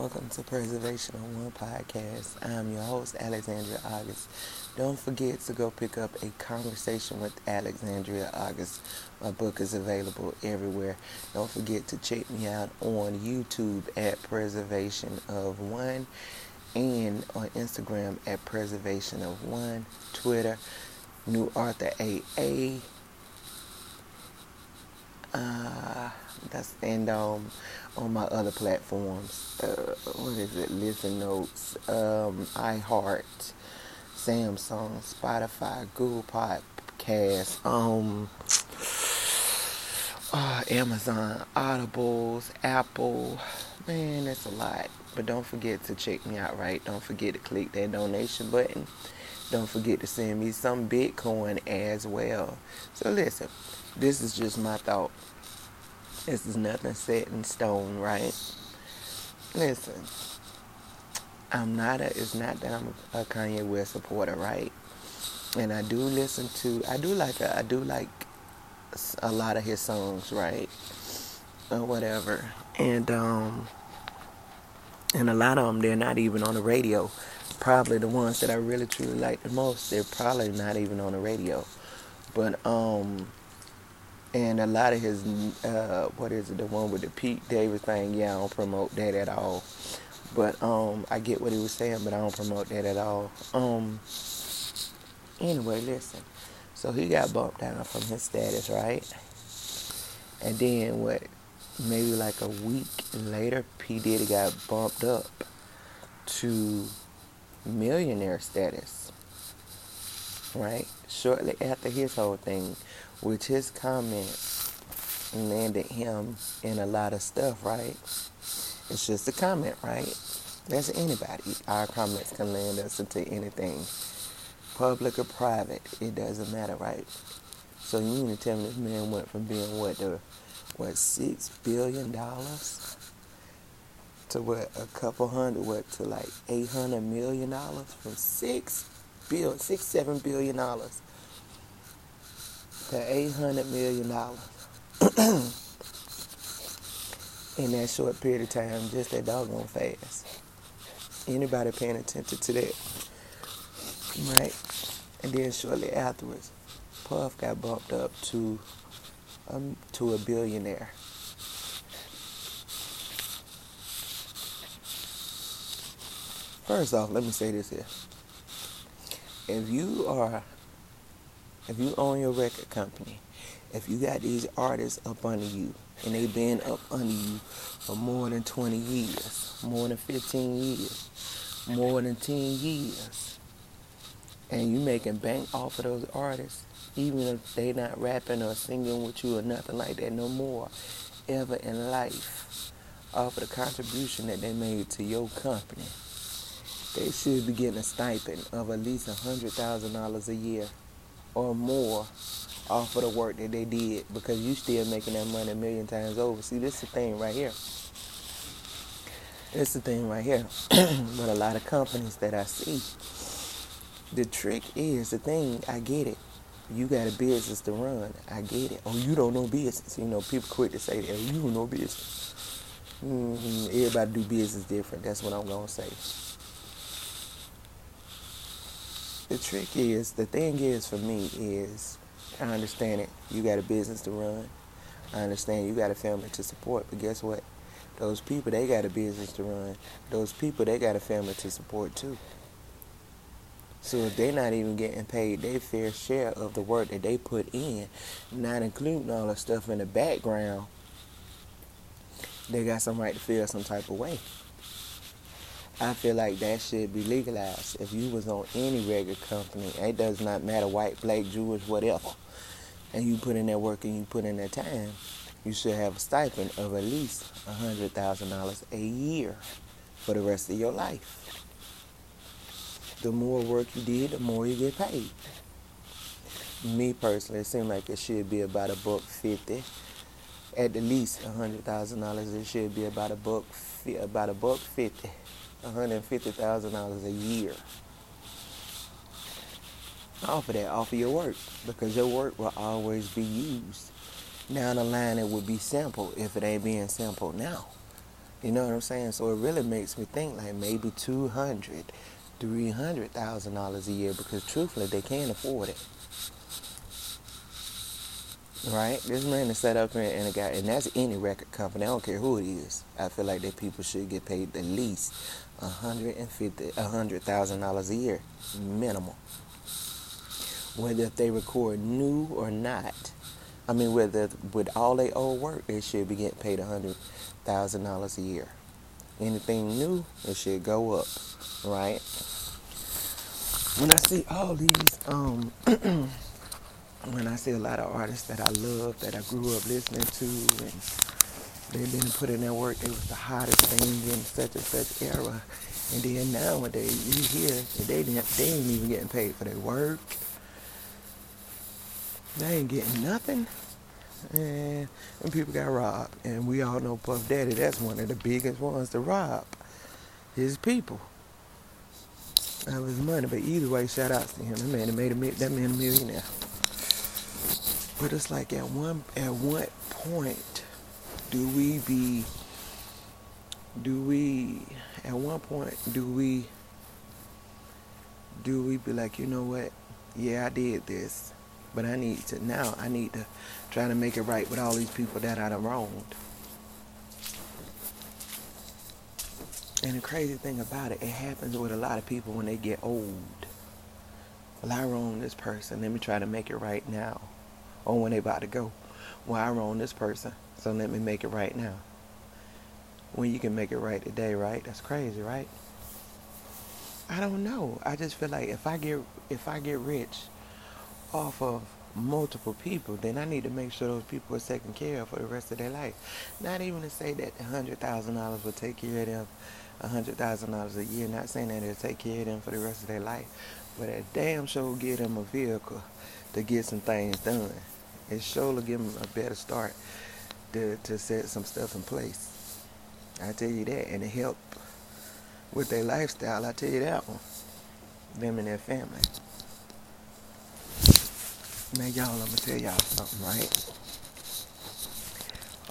Welcome to Preservation of One Podcast. I'm your host, Alexandria August. Don't forget to go pick up A Conversation with Alexandria August. My book is available everywhere. Don't forget to check me out on YouTube at Preservation of One and on Instagram at Preservation of One, Twitter, New Arthur AA. Uh, that's and um on my other platforms. Uh, what is it? Listen Notes, um, iHeart, Samsung, Spotify, Google Podcast, um, uh, Amazon, Audibles, Apple. Man, that's a lot. But don't forget to check me out, right? Don't forget to click that donation button. Don't forget to send me some Bitcoin as well. So listen, this is just my thought. This is nothing set in stone, right? Listen, I'm not a. It's not that I'm a Kanye West supporter, right? And I do listen to. I do like. A, I do like a lot of his songs, right? Or whatever. And um. And a lot of them, they're not even on the radio. Probably the ones that I really truly like the most, they're probably not even on the radio. But um and a lot of his uh, what is it the one with the Pete Davis thing yeah I don't promote that at all. But um I get what he was saying but I don't promote that at all. Um anyway listen. So he got bumped down from his status right? And then what maybe like a week later P Diddy got bumped up to millionaire status right? Shortly after his whole thing which his comment landed him in a lot of stuff, right? It's just a comment, right? That's anybody. Our comments can land us into anything. Public or private, it doesn't matter, right? So you mean to tell me this man went from being what the what six billion dollars to what a couple hundred what to like eight hundred million dollars from six bill six seven billion dollars to $800 million in that short period of time, just that doggone fast. Anybody paying attention to that? Right? And then shortly afterwards, Puff got bumped up to um, to a billionaire. First off, let me say this here. If you are if you own your record company, if you got these artists up under you and they've been up under you for more than 20 years, more than 15 years, more than 10 years, and you making bank off of those artists, even if they not rapping or singing with you or nothing like that no more, ever in life, off of the contribution that they made to your company, they should be getting a stipend of at least $100,000 a year or more off of the work that they did because you still making that money a million times over. See, this is the thing right here. This is the thing right here. but a lot of companies that I see, the trick is the thing. I get it. You got a business to run. I get it. Oh, you don't know business. You know, people quick to say that. You don't know business. Mm-hmm. Everybody do business different. That's what I'm gonna say. The trick is, the thing is for me is, I understand it. You got a business to run. I understand you got a family to support. But guess what? Those people, they got a business to run. Those people, they got a family to support too. So if they're not even getting paid their fair share of the work that they put in, not including all the stuff in the background, they got some right to feel some type of way. I feel like that should be legalized. If you was on any record company, it does not matter white, black, Jewish, whatever, and you put in that work and you put in that time, you should have a stipend of at least hundred thousand dollars a year for the rest of your life. The more work you did, the more you get paid. Me personally, it seems like it should be about a buck fifty. At the least hundred thousand dollars, it should be about a buck about a buck fifty $150,000 a year off of that, off of your work, because your work will always be used. Down the line, it would be simple if it ain't being simple now. You know what I'm saying? So it really makes me think like maybe 200, 300,000 dollars a year because truthfully they can't afford it. Right? This man is set up and a guy, and that's any record company. I don't care who it is. I feel like that people should get paid at least hundred and fifty, a hundred thousand dollars a year, minimum. Whether if they record new or not, I mean, whether with all their old work, they should be getting paid a hundred thousand dollars a year. Anything new, it should go up, right? When I see all these, um, when I see a lot of artists that I love, that I grew up listening to, and they've been putting their work, it was the hottest thing in such and such era. And then nowadays, you hear that they didn't, they ain't even getting paid for their work. They ain't getting nothing. And, and people got robbed. And we all know Puff Daddy, that's one of the biggest ones to rob his people. That was money. But either way, shout outs to him. That man made a, that man a millionaire. But it's like at one at what point do we be do we at one point do we do we be like, you know what? Yeah, I did this. But I need to now I need to try to make it right with all these people that I done wronged. And the crazy thing about it, it happens with a lot of people when they get old. Well, I wronged this person. Let me try to make it right now. Or when they about to go. Well, I wronged this person. So let me make it right now. When you can make it right today, right? That's crazy, right? I don't know. I just feel like if I get if I get rich off of multiple people, then I need to make sure those people are taken care of for the rest of their life. Not even to say that hundred thousand dollars will take care of them, hundred thousand dollars a year. Not saying that it'll take care of them for the rest of their life, but a damn sure will give them a vehicle to get some things done. It sure will give them a better start to to set some stuff in place. I tell you that, and it help with their lifestyle. I tell you that one. Them and their family. Man, y'all, I'm gonna tell y'all something, right?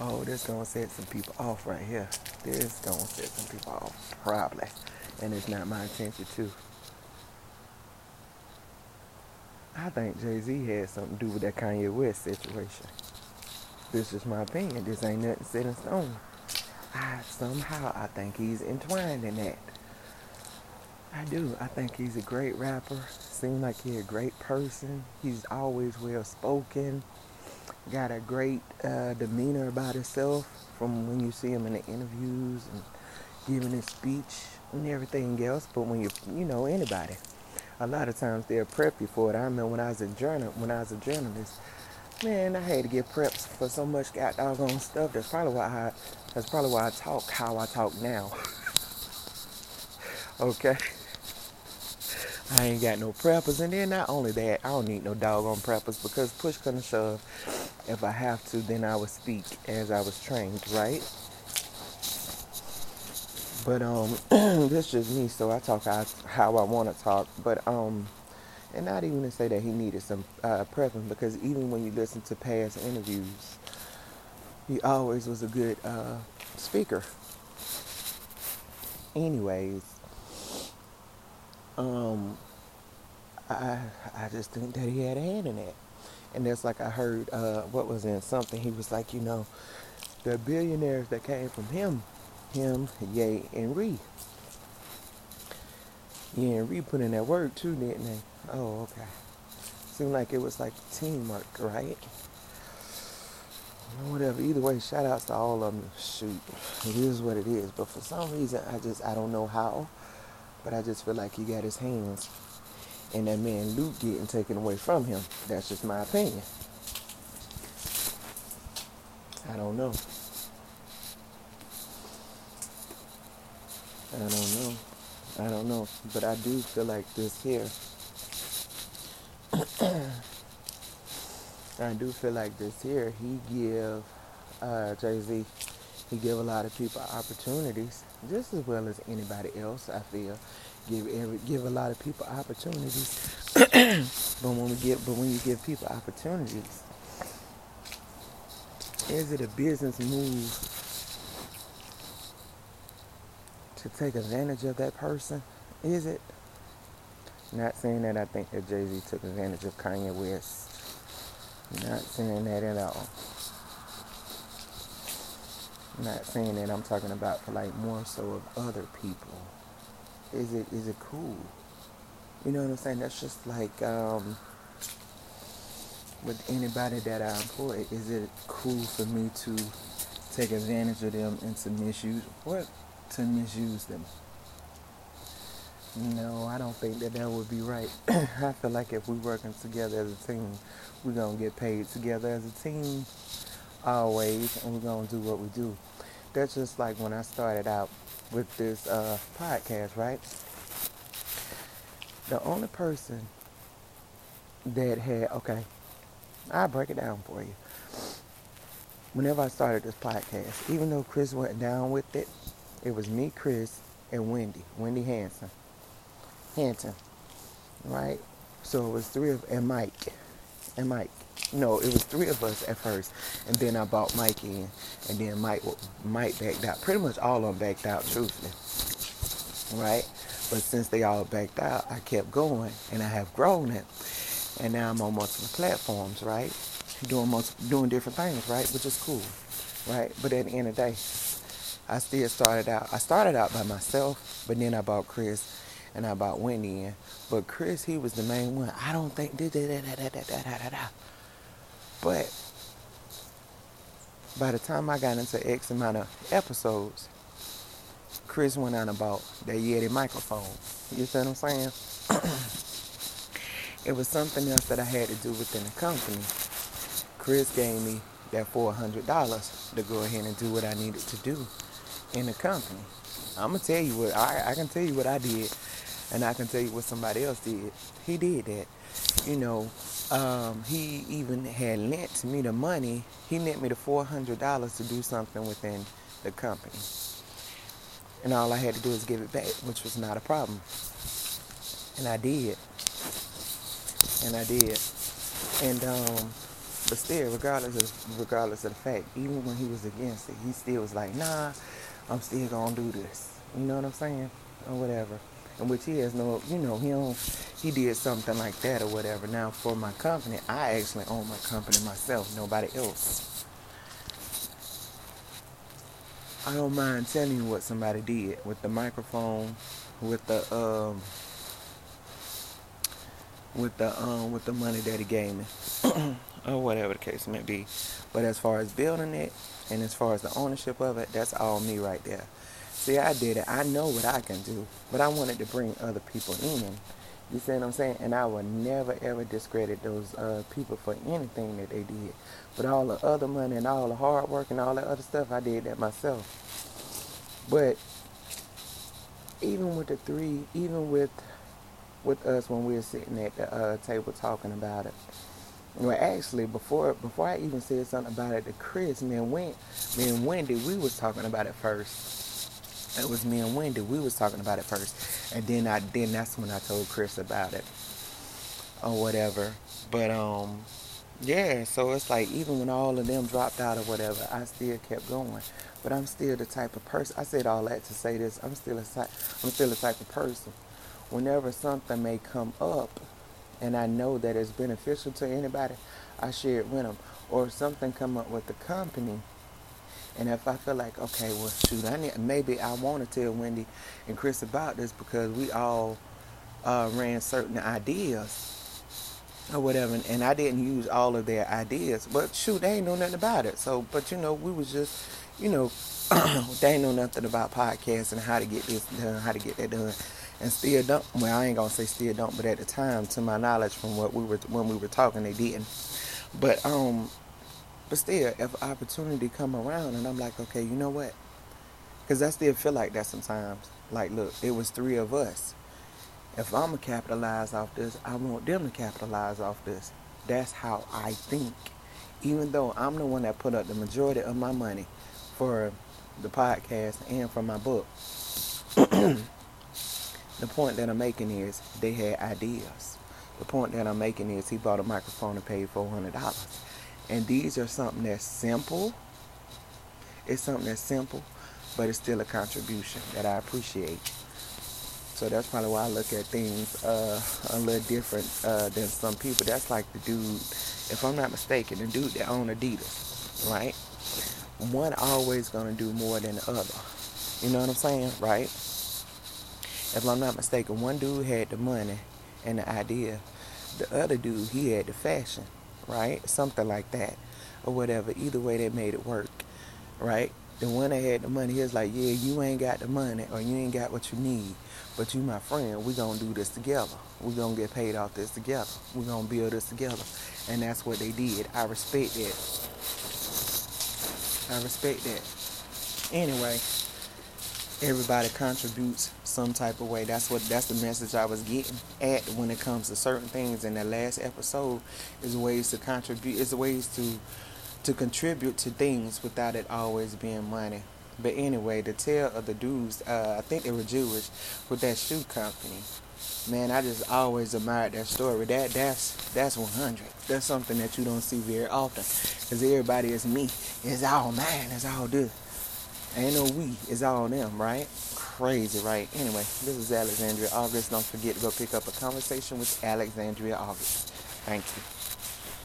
Oh, this gonna set some people off right here. This gonna set some people off, probably. And it's not my intention to. I think Jay-Z had something to do with that Kanye West situation. This is my opinion. This ain't nothing set in stone. I somehow I think he's entwined in that. I do. I think he's a great rapper. Seems like he's a great person. He's always well spoken. Got a great uh, demeanor about himself from when you see him in the interviews and giving his speech and everything else. But when you, you know, anybody, a lot of times they'll prep you for it. I remember when I was a journal, when I was a journalist, man, I had to get preps for so much doggone stuff. That's probably why I, that's probably why I talk how I talk now. okay. I ain't got no preppers, and then not only that, I don't need no doggone preppers because push come to shove, if I have to, then I would speak as I was trained, right? But um, this just me, so I talk how, I want to talk. But um, and not even to say that he needed some uh, prepping because even when you listen to past interviews, he always was a good uh, speaker. Anyways, um, I I just think that he had a hand in that. And that's like I heard uh, what was in something. He was like, you know, the billionaires that came from him, him, Ye, and Ree. Ye and Ree put in that work too, didn't they? Oh, okay. Seemed like it was like teamwork, right? Whatever. Either way, shout outs to all of them. Shoot, it is what it is. But for some reason, I just I don't know how. But I just feel like he got his hands and that man Luke getting taken away from him. That's just my opinion. I don't know. I don't know. I don't know. But I do feel like this here. I do feel like this here, he give uh, Jay-Z, he give a lot of people opportunities, just as well as anybody else, I feel give every, give a lot of people opportunities. but when we get but when you give people opportunities, is it a business move to take advantage of that person? Is it? Not saying that I think that Jay Z took advantage of Kanye West. Not saying that at all. Not saying that I'm talking about for like more so of other people. Is it is it cool? You know what I'm saying? That's just like um, with anybody that I employ. Is it cool for me to take advantage of them and to misuse what to misuse them? No, I don't think that that would be right. I feel like if we're working together as a team, we're gonna get paid together as a team always, and we're gonna do what we do. That's just like when I started out with this uh, podcast, right? The only person that had okay, I'll break it down for you. Whenever I started this podcast, even though Chris went down with it, it was me, Chris, and Wendy, Wendy Hanson. Hanson, right? So it was three of and Mike, and Mike. No, it was three of us at first, and then I bought Mike in, and then Mike Mike backed out. Pretty much all of them backed out, truthfully, right? But since they all backed out, I kept going, and I have grown it, and now I'm on multiple platforms, right? Doing multiple, doing different things, right? Which is cool, right? But at the end of the day, I still started out. I started out by myself, but then I bought Chris and I bought Wendy in. But Chris, he was the main one. I don't think da da da da da da da da. But by the time I got into X amount of episodes, Chris went out and bought that Yeti microphone. You see what I'm saying? it was something else that I had to do within the company. Chris gave me that $400 to go ahead and do what I needed to do in the company. I'm gonna tell you what I, I can tell you what I did and I can tell you what somebody else did. He did that. You know, um, he even had lent me the money. He lent me the $400 to do something within the company. And all I had to do was give it back, which was not a problem. And I did. And I did. And um, but still, regardless of regardless of the fact, even when he was against it, he still was like, nah, I'm still gonna do this. You know what I'm saying? Or whatever in which he has no, you know, he he did something like that or whatever. Now for my company, I actually own my company myself, nobody else. I don't mind telling you what somebody did with the microphone, with the um, with the um, with the money that he gave me, or whatever the case may be. But as far as building it and as far as the ownership of it, that's all me right there. See, I did it. I know what I can do, but I wanted to bring other people in. You see what I'm saying? And I will never ever discredit those uh, people for anything that they did. But all the other money and all the hard work and all that other stuff, I did that myself. But even with the three, even with with us when we were sitting at the uh, table talking about it. Well, actually, before before I even said something about it to Chris, me and, Wendy, me and Wendy, we was talking about it first. It was me and Wendy. We was talking about it first, and then I then that's when I told Chris about it or whatever. But um, yeah. So it's like even when all of them dropped out or whatever, I still kept going. But I'm still the type of person. I said all that to say this. I'm still a I'm still the type of person. Whenever something may come up, and I know that it's beneficial to anybody, I share it with them. Or if something come up with the company and if I feel like, okay, well, shoot, I need, maybe I want to tell Wendy and Chris about this because we all uh, ran certain ideas or whatever, and I didn't use all of their ideas. But shoot, they ain't know nothing about it. So, but you know, we was just, you know, they ain't know nothing about podcasts and how to get this done, how to get that done, and still don't. Well, I ain't gonna say still don't, but at the time, to my knowledge, from what we were when we were talking, they didn't. But um, but still, if opportunity come around and I'm like, okay, you know what? Because I still feel like that sometimes. Like, look, it was three of us. If I'm going to capitalize off this, I want them to capitalize off this. That's how I think. Even though I'm the one that put up the majority of my money for the podcast and for my book. the point that I'm making is they had ideas. The point that I'm making is he bought a microphone and paid $400. And these are something that's simple. It's something that's simple, but it's still a contribution that I appreciate. So that's probably why I look at things uh, a little different uh, than some people. That's like the dude, if I'm not mistaken, the dude that own Adidas, right? One always gonna do more than the other. You know what I'm saying, right? If I'm not mistaken, one dude had the money and the idea. The other dude, he had the fashion, right? Something like that, or whatever. Either way, they made it work, right? The one that had the money, he was like, yeah, you ain't got the money or you ain't got what you need, but you my friend. We gonna do this together. We gonna get paid off this together. We gonna build this together, and that's what they did. I respect that. I respect that. Anyway, everybody contributes some type of way. That's what that's the message I was getting at when it comes to certain things in the last episode is ways to contribute is ways to to contribute to things without it always being money. But anyway, the tale of the dudes, uh, I think they were Jewish, with that shoe company. Man, I just always admired that story. That that's that's 100. That's something that you don't see very often, cause everybody is me. It's all mine. It's all this. Ain't no we. It's all them, right? Crazy, right? Anyway, this is Alexandria August. Don't forget to go pick up a conversation with Alexandria August. Thank you.